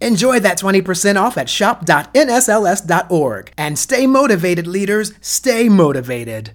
Enjoy that 20% off at shop.nsls.org. And stay motivated, leaders. Stay motivated.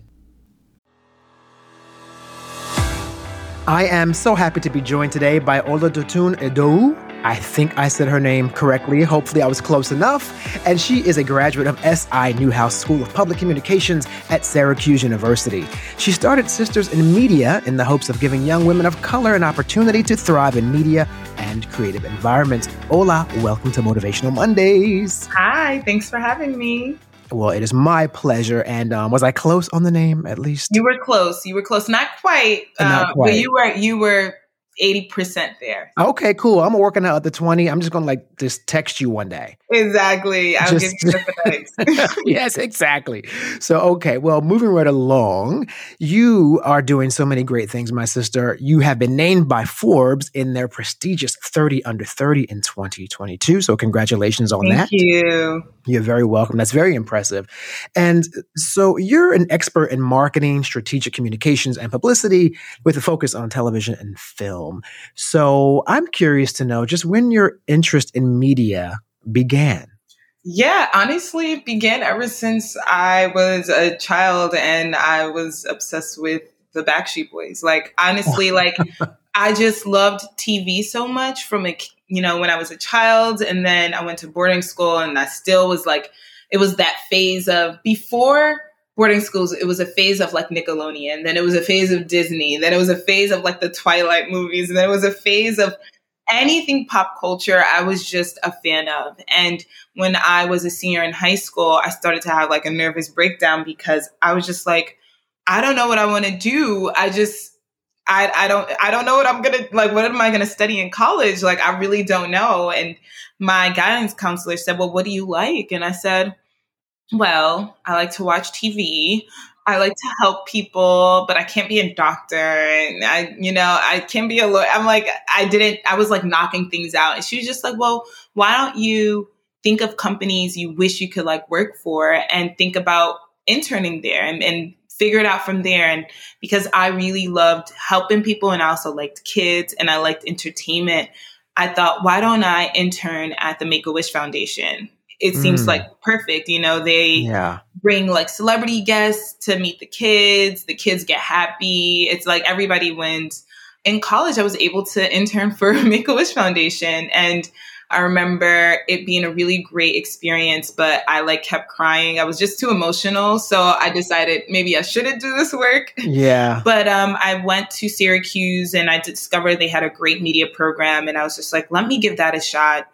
I am so happy to be joined today by Oludotun Edou. I think I said her name correctly. Hopefully, I was close enough. And she is a graduate of SI Newhouse School of Public Communications at Syracuse University. She started Sisters in Media in the hopes of giving young women of color an opportunity to thrive in media and creative environments. Ola, welcome to Motivational Mondays. Hi, thanks for having me. Well, it is my pleasure. And um, was I close on the name at least? You were close. You were close. Not quite. Not uh, quite. But you were you were eighty percent there. Okay, cool. I'm working out the 20. I'm just gonna like just text you one day. Exactly. I'll Just- give you the yes, exactly. So, okay, well, moving right along, you are doing so many great things, my sister. You have been named by Forbes in their prestigious 30 under 30 in 2022. So, congratulations on Thank that. you. You're very welcome. That's very impressive. And so, you're an expert in marketing, strategic communications, and publicity with a focus on television and film. So, I'm curious to know just when your interest in media began. Yeah, honestly, it began ever since I was a child and I was obsessed with the Backstreet Boys. Like, honestly, like I just loved TV so much from a you know when I was a child, and then I went to boarding school, and I still was like, it was that phase of before boarding schools. It was a phase of like Nickelodeon, then it was a phase of Disney, then it was a phase of like the Twilight movies, and then it was a phase of anything pop culture. I was just a fan of, and when I was a senior in high school, I started to have like a nervous breakdown because I was just like, I don't know what I want to do. I just I, I don't I don't know what I'm gonna like what am I gonna study in college? Like I really don't know. And my guidance counselor said, Well, what do you like? And I said, Well, I like to watch TV. I like to help people, but I can't be a doctor. And I, you know, I can be a lawyer. I'm like, I didn't, I was like knocking things out. And she was just like, well, why don't you think of companies you wish you could like work for and think about interning there and, and figure it out from there. And because I really loved helping people and I also liked kids and I liked entertainment, I thought, why don't I intern at the Make a Wish Foundation? It seems Mm. like perfect. You know, they Yeah. bring like celebrity guests to meet the kids. The kids get happy. It's like everybody wins. In college, I was able to intern for Make a Wish Foundation. And I remember it being a really great experience, but I like kept crying. I was just too emotional. So I decided maybe I shouldn't do this work. Yeah. But um, I went to Syracuse and I discovered they had a great media program. And I was just like, let me give that a shot.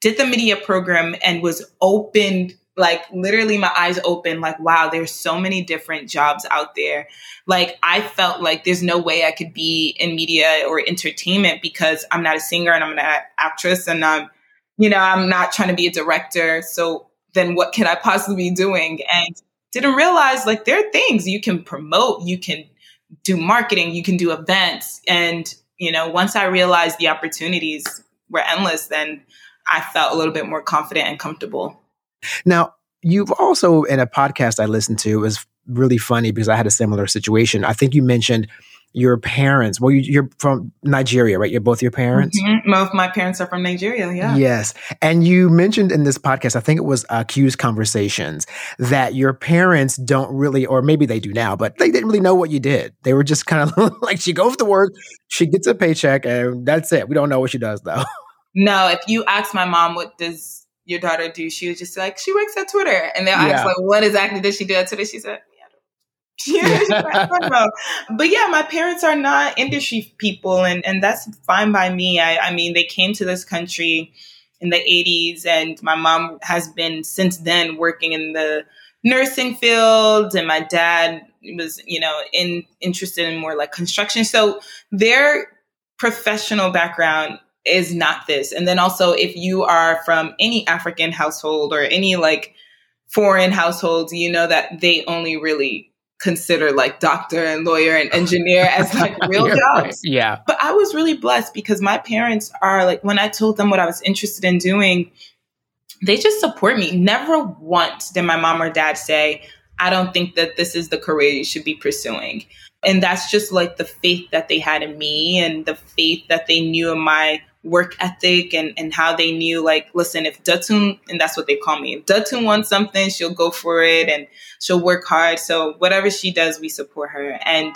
Did the media program and was opened, like literally my eyes open, like, wow, there's so many different jobs out there. Like, I felt like there's no way I could be in media or entertainment because I'm not a singer and I'm not an actress and I'm, you know, I'm not trying to be a director. So then what could I possibly be doing? And didn't realize like there are things you can promote, you can do marketing, you can do events. And, you know, once I realized the opportunities were endless, then I felt a little bit more confident and comfortable. Now, you've also in a podcast I listened to it was really funny because I had a similar situation. I think you mentioned your parents. Well, you, you're from Nigeria, right? You're both your parents. Mhm. Both my parents are from Nigeria. Yeah. Yes. And you mentioned in this podcast, I think it was uh, Q's Conversations, that your parents don't really, or maybe they do now, but they didn't really know what you did. They were just kind of like, she goes to work, she gets a paycheck, and that's it. We don't know what she does, though. No, if you ask my mom, what does your daughter do? She was just like, she works at Twitter. And they'll Yeah. ask, like, what exactly does she do at Twitter? She said, yeah, I don't- yeah, I don't know. But yeah, my parents are not industry people, and, and that's fine by me. I, I mean, they came to this country in the 80s, and my mom has been since then working in the nursing field, and my dad was, you know, in interested in more like construction. So their professional background is not this. And then also, if you are from any African household or any like foreign households, you know that they only really consider like doctor and lawyer and engineer as like real jobs. Right. Yeah. But I was really blessed because my parents are like, when I told them what I was interested in doing, they just support me. Never once did my mom or dad say, I don't think that this is the career you should be pursuing. And that's just like the faith that they had in me and the faith that they knew in my work ethic and, and how they knew like, listen, if Dotun, and that's what they call me, if wants something, she'll go for it and she'll work hard. So whatever she does, we support her. And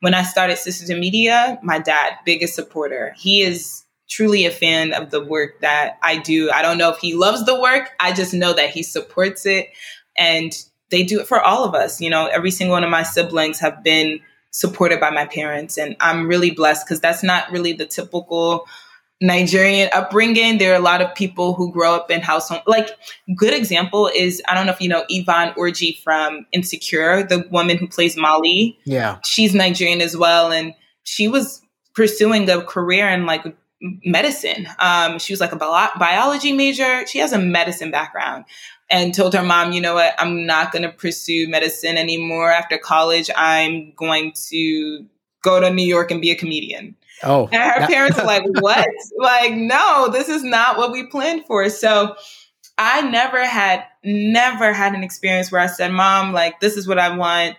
when I started Sisters in Media, my dad, biggest supporter, he is truly a fan of the work that I do. I don't know if he loves the work. I just know that he supports it. And they do it for all of us. You know, every single one of my siblings have been supported by my parents. And I'm really blessed because that's not really the typical Nigerian upbringing. There are a lot of people who grow up in household. Like, good example is I don't know if you know Yvonne Orji from Insecure, the woman who plays Molly. Yeah, she's Nigerian as well, and she was pursuing a career in like medicine. Um, she was like a bi- biology major. She has a medicine background and told her mom, you know what, I'm not going to pursue medicine anymore after college. I'm going to go to New York and be a comedian. Oh. And her parents are like, what? like, no, this is not what we planned for. So I never had, never had an experience where I said, mom, like, this is what I want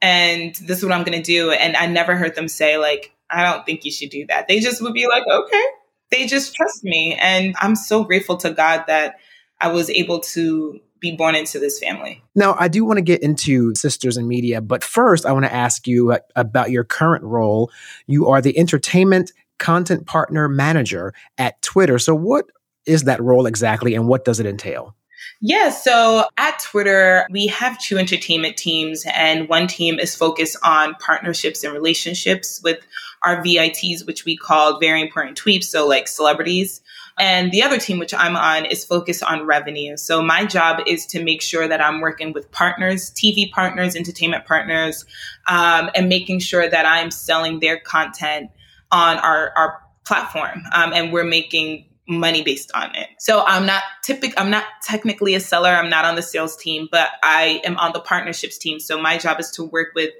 and this is what I'm going to do. And I never heard them say, like, I don't think you should do that. They just would be like, okay. They just trust me. And I'm so grateful to God that I was able to be born into this family. Now, I do want to get into Sisters in Media, but first, I want to ask you uh, about your current role. You are the entertainment content partner manager at Twitter. So, what is that role exactly, and what does it entail? Yeah, so at Twitter, we have two entertainment teams, and one team is focused on partnerships and relationships with our VITs, which we call very important tweets, so like celebrities. And the other team, which I'm on, is focused on revenue. So my job is to make sure that I'm working with partners, TV partners, entertainment partners, um, and making sure that I'm selling their content on our, our platform. Um, and we're making money based on it. So I'm not typical I'm not technically a seller. I'm not on the sales team, but I am on the partnerships team. So my job is to work with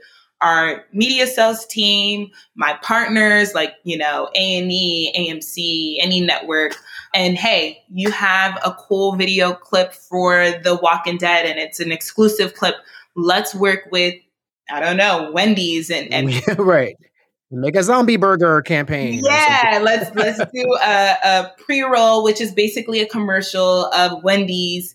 our media sales team, my partners like, you know, A&E, AMC, any network. And hey, you have a cool video clip for The Walking Dead and it's an exclusive clip. Let's work with, I don't know, Wendy's and, and right. Make a zombie burger campaign. Yeah, let's let's do a, a pre-roll, which is basically a commercial of Wendy's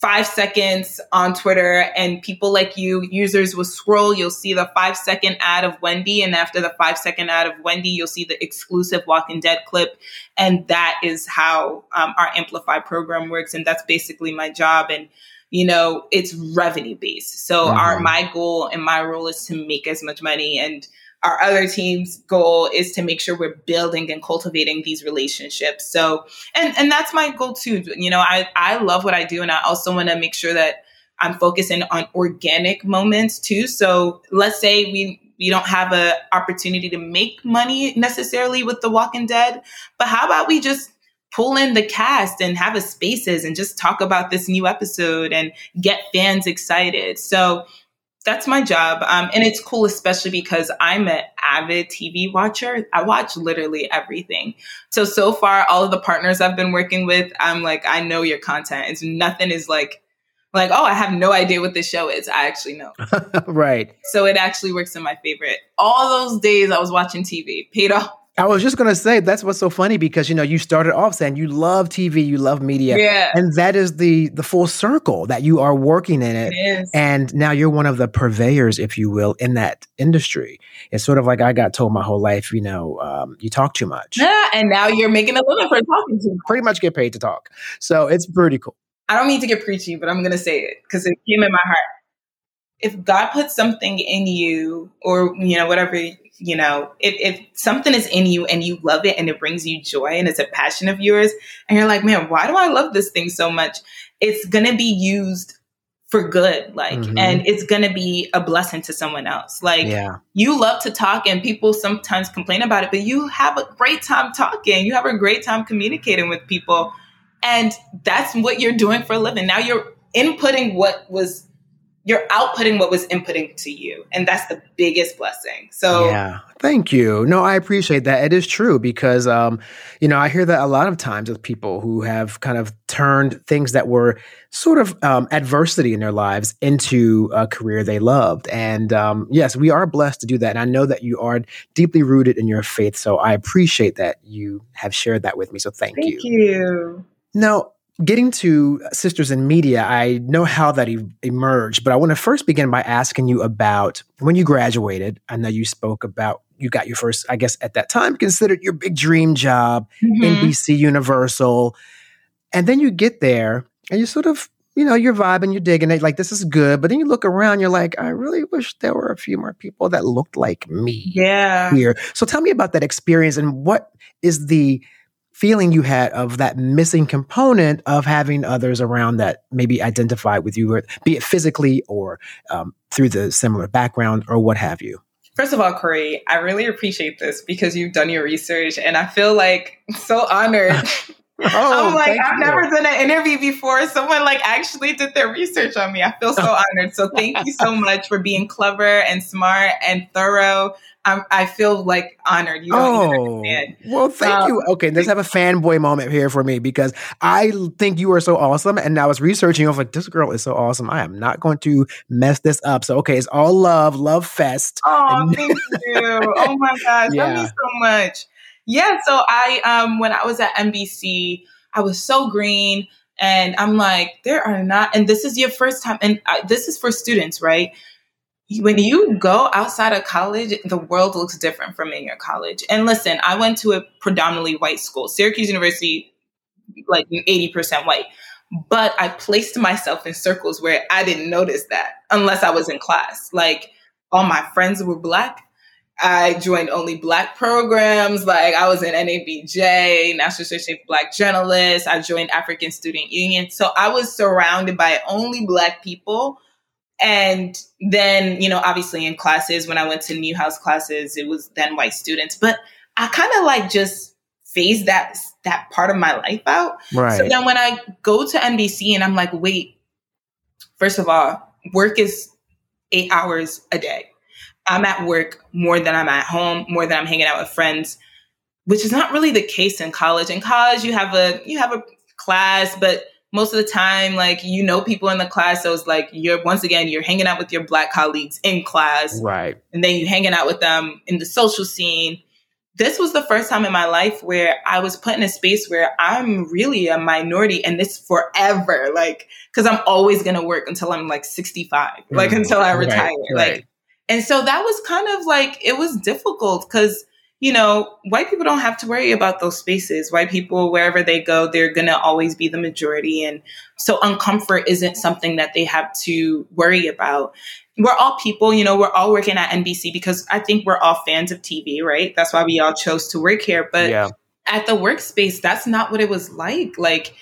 five seconds on Twitter and people like you, users will scroll. You'll see the five second ad of Wendy. And after the five second ad of Wendy, you'll see the exclusive Walking Dead clip. And that is how um, our Amplify program works. And that's basically my job. And, you know, it's revenue based. So mm-hmm. our, my goal and my role is to make as much money and, our other team's goal is to make sure we're building and cultivating these relationships. So, and and that's my goal too. You know, I I love what I do, and I also want to make sure that I'm focusing on organic moments too. So, let's say we we don't have an opportunity to make money necessarily with The Walking Dead, but how about we just pull in the cast and have a spaces and just talk about this new episode and get fans excited. So that's my job. Um, and it's cool, especially because I'm an avid TV watcher. I watch literally everything. So, so far, all of the partners I've been working with, I'm like, I know your content. It's nothing is like, like, oh, I have no idea what this show is. I actually know. right. So it actually works in my favorite. All those days I was watching TV paid off I was just gonna say that's what's so funny because you know you started off saying you love TV, you love media, yeah. and that is the the full circle that you are working in it, it and now you're one of the purveyors, if you will, in that industry. It's sort of like I got told my whole life, you know, um, you talk too much, yeah, and now you're making a living for talking too much. Pretty much get paid to talk, so it's pretty cool. I don't mean to get preachy, but I'm gonna say it because it came in my heart. If God puts something in you, or you know, whatever you know, if, if something is in you and you love it and it brings you joy and it's a passion of yours, and you're like, man, why do I love this thing so much? It's going to be used for good like mm-hmm. and it's going to be a blessing to someone else like yeah. you love to talk and people sometimes complain about it but you have a great time talking you have a great time communicating with people and that's what you're doing for a living now you're inputting what was you're outputting what was inputting to you and that's the biggest blessing. So yeah. Thank you. No i appreciate that. It is true because um you know i hear that a lot of times with people who have kind of turned things that were sort of um, adversity in their lives into a career they loved. And um, yes we are blessed to do that. And i know that you are deeply rooted in your faith. So i appreciate that you have shared that with me. So thank, thank you. Thank you. Now getting to Sisters in Media, I know how that e- emerged, but I want to first begin by asking you about when you graduated. I know you spoke about you got your first, I guess at that time, considered your big dream job, mm-hmm. NBC Universal. And then you get there and you sort of, you know, you're vibing, you're digging it, like this is good. But then you look around, you're like, I really wish there were a few more people that looked like me. Yeah. Here. So tell me about that experience and what is the feeling you had of that missing component of having others around that maybe identify with you, be it physically or um, through the similar background or what have you? First of all, Corey, I really appreciate this because you've done your research and I feel like so honored. oh, I'm like, I've you. never done an interview before. Someone like actually did their research on me. I feel so honored. So thank you so much for being clever and smart and thorough. I'm, i feel like honored. You oh. Well, thank um, you. Okay, let's have a fanboy moment here for me because I think you are so awesome. And I was researching. I was like, this girl is so awesome. I am not going to mess this up. So, okay, it's all love, love fest. Oh, thank you. Oh my gosh, yeah. love you so much. Yeah. So I, um, when I was at NBC, I was so green. And I'm like, there are not, and this is your first time, and I, this is for students, right? When you go outside of college, the world looks different from in your college. And listen, I went to a predominantly white school, Syracuse University, like 80% white. But I placed myself in circles where I didn't notice that unless I was in class. Like all my friends were black. I joined only black programs. Like I was in NABJ, National Association of Black Journalists. I joined African Student Union. So I was surrounded by only black people and then, you know, obviously in classes, when I went to Newhouse classes, it was then white students. But I kind of like just phased that that part of my life out. Right. So then when I go to NBC and I'm like, wait, first of all, work is eight hours a day. I'm at work more than I'm at home, more than I'm hanging out with friends, which is not really the case in college. In college, you have a you have a class, but most of the time, like you know people in the class. So it's like you're once again you're hanging out with your black colleagues in class, right? And then you're hanging out with them in the social scene. This was the first time in my life where I was put in a space where I'm really a minority, and this forever, like because I'm always gonna work until I'm like 65, mm like until I retire, right, like. Right. And so that was kind of like it was difficult because you know, white people don't have to worry about those spaces. White people, wherever they go, they're going to always be the majority. And so uncomfort isn't something that they have to worry about. We're all people, you know, we're all working at NBC because I think we're all fans of TV, right? That's why we all chose to work here. But yeah. at the workspace, that's not what it was like. Like,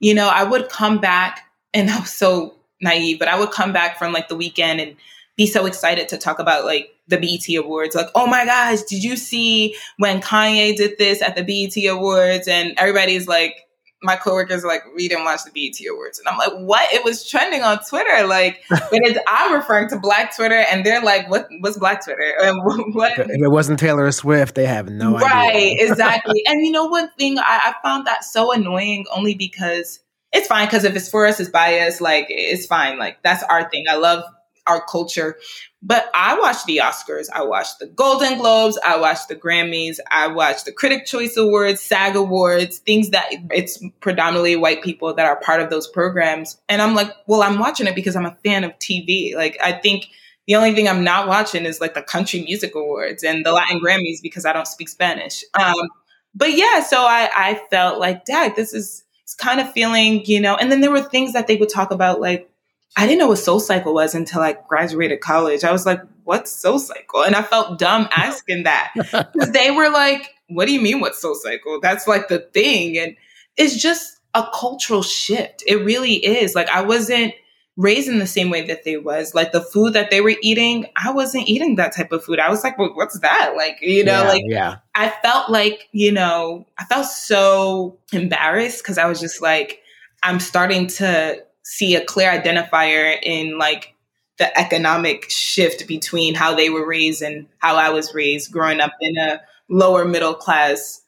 you know, I would come back and I was so naive, but I would come back from like the weekend and be so excited to talk about like the BET Awards. Like, oh my gosh, did you see when Kanye did this at the BET Awards? And everybody's like, my coworkers are like, we didn't watch the BET Awards. And I'm like, what? It was trending on Twitter. Like, but it's, I'm referring to Black Twitter, and they're like, what? What's Black Twitter? And what? If it wasn't Taylor Swift, they have no right, idea. Right, exactly. and you know, one thing I, I found that so annoying only because it's fine because if it's for us, it's biased. Like, it's fine. Like, that's our thing. I love our culture. But I watched the Oscars, I watched the Golden Globes, I watched the Grammys, I watched the Critic Choice Awards, SAG Awards, things that it's predominantly white people that are part of those programs. And I'm like, well, I'm watching it because I'm a fan of TV. Like, I think the only thing I'm not watching is like the Country Music Awards and the Latin Grammys because I don't speak Spanish. Um, but yeah, so I, I felt like, Dad, this is kind of feeling, you know, and then there were things that they would talk about like I didn't know what Soul Cycle was until I graduated college. I was like, what's Soul Cycle? And I felt dumb asking that because they were like, what do you mean what's Soul Cycle? That's like the thing. And it's just a cultural shift. It really is. Like I wasn't raised in the same way that they was. Like the food that they were eating, I wasn't eating that type of food. I was like, well, what's that? Like, you know, Yeah, like yeah. I felt like, you know, I felt so embarrassed because I was just like, I'm starting to see a clear identifier in like the economic shift between how they were raised and how I was raised growing up in a lower middle class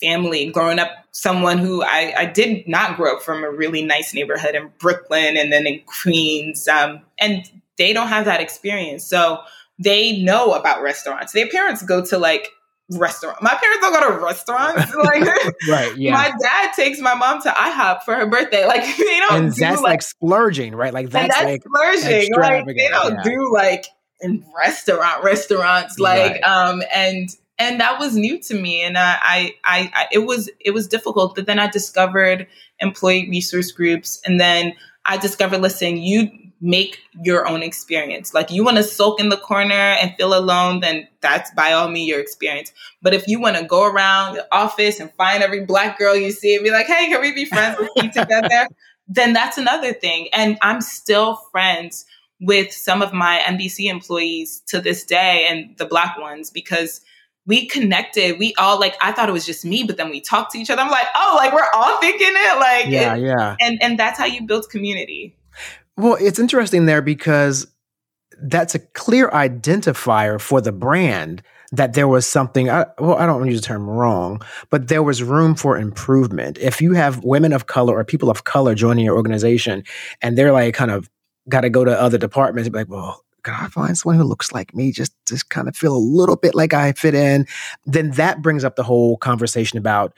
family, growing up someone who I, I did not grow up from a really nice neighborhood in Brooklyn and then in Queens. Um, and they don't have that experience. So they know about restaurants. Their parents go to like restaurant. My parents don't go to restaurants. Like Right. Yeah. my dad takes my mom to IHOP for her birthday. Like they don't and do that's like, like splurging, right? Like that's, that's like splurging. Like they don't yeah. do like in restaurant restaurants. Like Right. um and and that was new to me and I, I I I it was it was difficult. But then I discovered employee resource groups and then I discovered listen, you make your own experience. Like you want to soak in the corner and feel alone, then that's by all means your experience. But if you want to go around the office and find every black girl you see and be like, hey, can we be friends? Together. Then that's another thing. And I'm still friends with some of my NBC employees to this day and the black ones because we connected. We all like I thought it was just me, but then we talked to each other. I'm like, oh, like we're all thinking it. Like yeah, it- yeah. and and that's how you build community. Well, it's interesting there because that's a clear identifier for the brand that there was something I, well i don't want to use the term wrong but there was room for improvement if you have women of color or people of color joining your organization and they're like kind of got to go to other departments be like well can i find someone who looks like me just just kind of feel a little bit like i fit in then that brings up the whole conversation about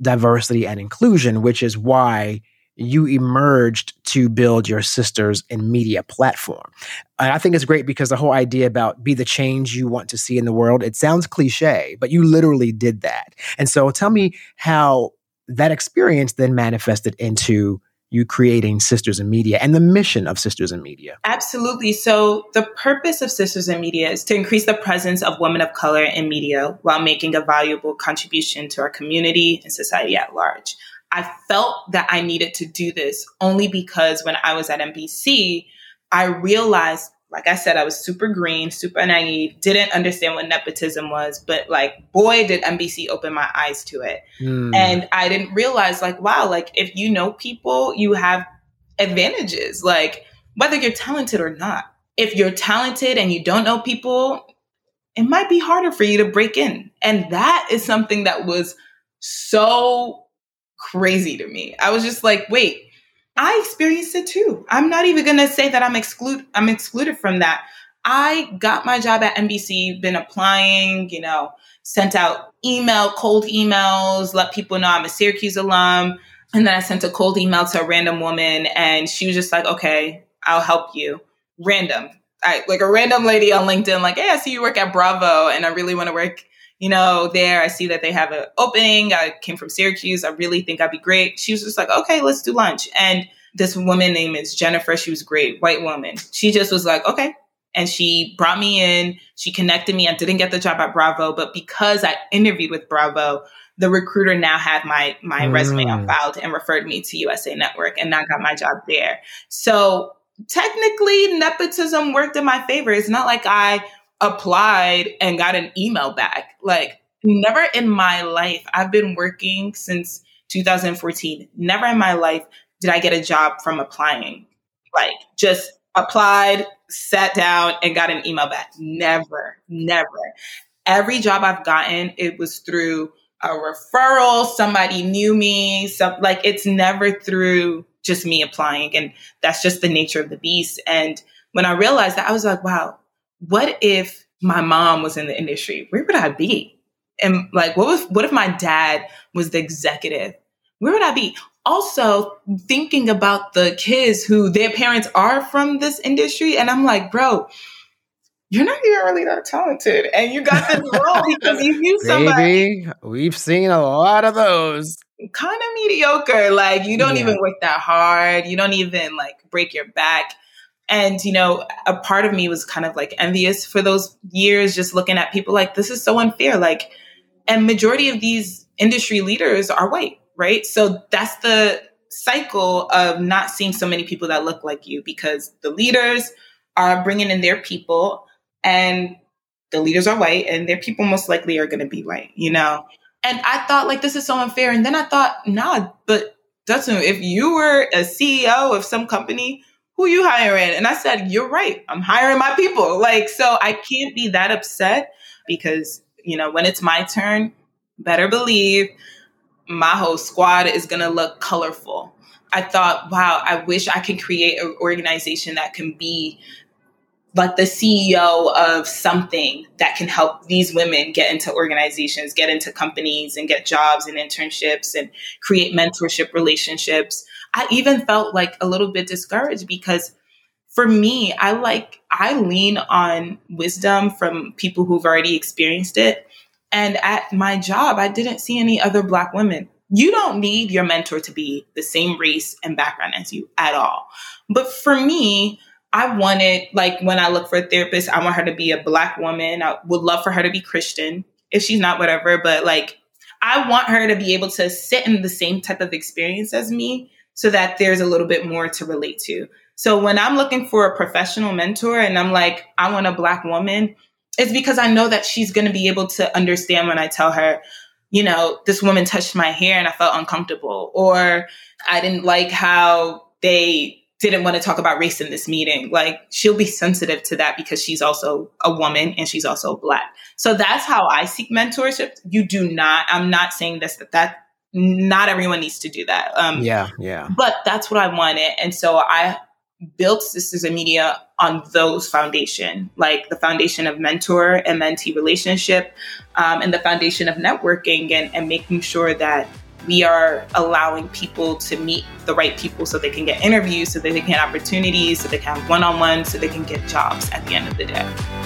diversity and inclusion which is why you emerged to build your sisters in media platform. And I think it's great because the whole idea about be the change you want to see in the world, it sounds cliche, but you literally did that. And so tell me how that experience then manifested into you creating Sisters in Media and the mission of Sisters in Media. Absolutely. So, the purpose of Sisters in Media is to increase the presence of women of color in media while making a valuable contribution to our community and society at large. I felt that I needed to do this only because when I was at NBC, I realized, like I said, I was super green, super naive, didn't understand what nepotism was, but like, boy, did NBC open my eyes to it. Mm. And I didn't realize, like, wow, like if you know people, you have advantages, like whether you're talented or not. If you're talented and you don't know people, it might be harder for you to break in. And that is something that was so crazy to me. I was just like, wait, I experienced it too. I'm not even going to say that I'm exclude I'm excluded from that. I got my job at NBC, been applying, you know, sent out email, cold emails, let people know I'm a Syracuse alum. And then I sent a cold email to a random woman and she was just like, okay, I'll help you. Random. I, like a random lady on LinkedIn, like, hey, I see you work at Bravo and I really want to work, you know, there. I see that they have an opening. I came from Syracuse. I really think I'd be great. She was just like, okay, let's do lunch. And this woman name is Jennifer. She was great, white woman. She just was like, okay. And she brought me in. She connected me. I didn't get the job at Bravo, but because I interviewed with Bravo, the recruiter now had my my Mm. resume on file and referred me to USA Network, and I got my job there. So technically, nepotism worked in my favor. It's not like I applied and got an email back. Like never in my life. I've been working since 2014. Never in my life did I get a job from applying. Like just applied, sat down, and got an email back. Never, never. Every job I've gotten, it was through a referral. Somebody knew me. Some like it's never through just me applying, and that's just the nature of the beast. And when I realized that, I was like, wow, what if my mom was in the industry? Where would I be? And like, what if what if my dad was the executive? Where would I be? Also, thinking about the kids who their parents are from this industry, and I'm like, bro, you're not even really that talented, and you got this role because you knew somebody Baby, we've seen a lot of those. kind of mediocre. Like you don't Yeah. even work that hard. You don't even like break your back. And you know, a part of me was kind of like envious for those years, just looking at people like this is so unfair. Like, and majority of these industry leaders are white, right? So that's the cycle of not seeing so many people that look like you because the leaders are bringing in their people and the leaders are white and their people most likely are going to be white, you know? And I thought like, this is so unfair. And then I thought, nah, but Dotun, if you were a CEO of some company, who you hiring? And I said, you're right. I'm hiring my people. Like, so I can't be that upset because, you know, when it's my turn, better believe my whole squad is going to look colorful. I thought, wow, I wish I could create an organization that can be like the CEO of something that can help these women get into organizations, get into companies and get jobs and internships and create mentorship relationships. I even felt like a little bit discouraged because for me, I like, I lean on wisdom from people who've already experienced it. And at my job, I didn't see any other Black women. You don't need your mentor to be the same race and background as you at all. But for me, I wanted, like, when I look for a therapist, I want her to be a black woman. I would love for her to be Christian if she's not, whatever. But like, I want her to be able to sit in the same type of experience as me so that there's a little bit more to relate to. So when I'm looking for a professional mentor and I'm like, I want a black woman, it's because I know that she's going to be able to understand when I tell her, you know, this woman touched my hair and I felt uncomfortable, or I didn't like how they didn't want to talk about race in this meeting. Like she'll be sensitive to that because she's also a woman and she's also black. So that's how I seek mentorship. You do not, I'm not saying this, that that not everyone needs to do that. Um, yeah, yeah. But that's what I wanted. And so I built Sisters in Media on those foundation, like the foundation of mentor and mentee relationship um, and the foundation of networking and, and making sure that we are allowing people to meet the right people so they can get interviews, so they can get opportunities, so they can have one on one, so they can get jobs at the end of the day.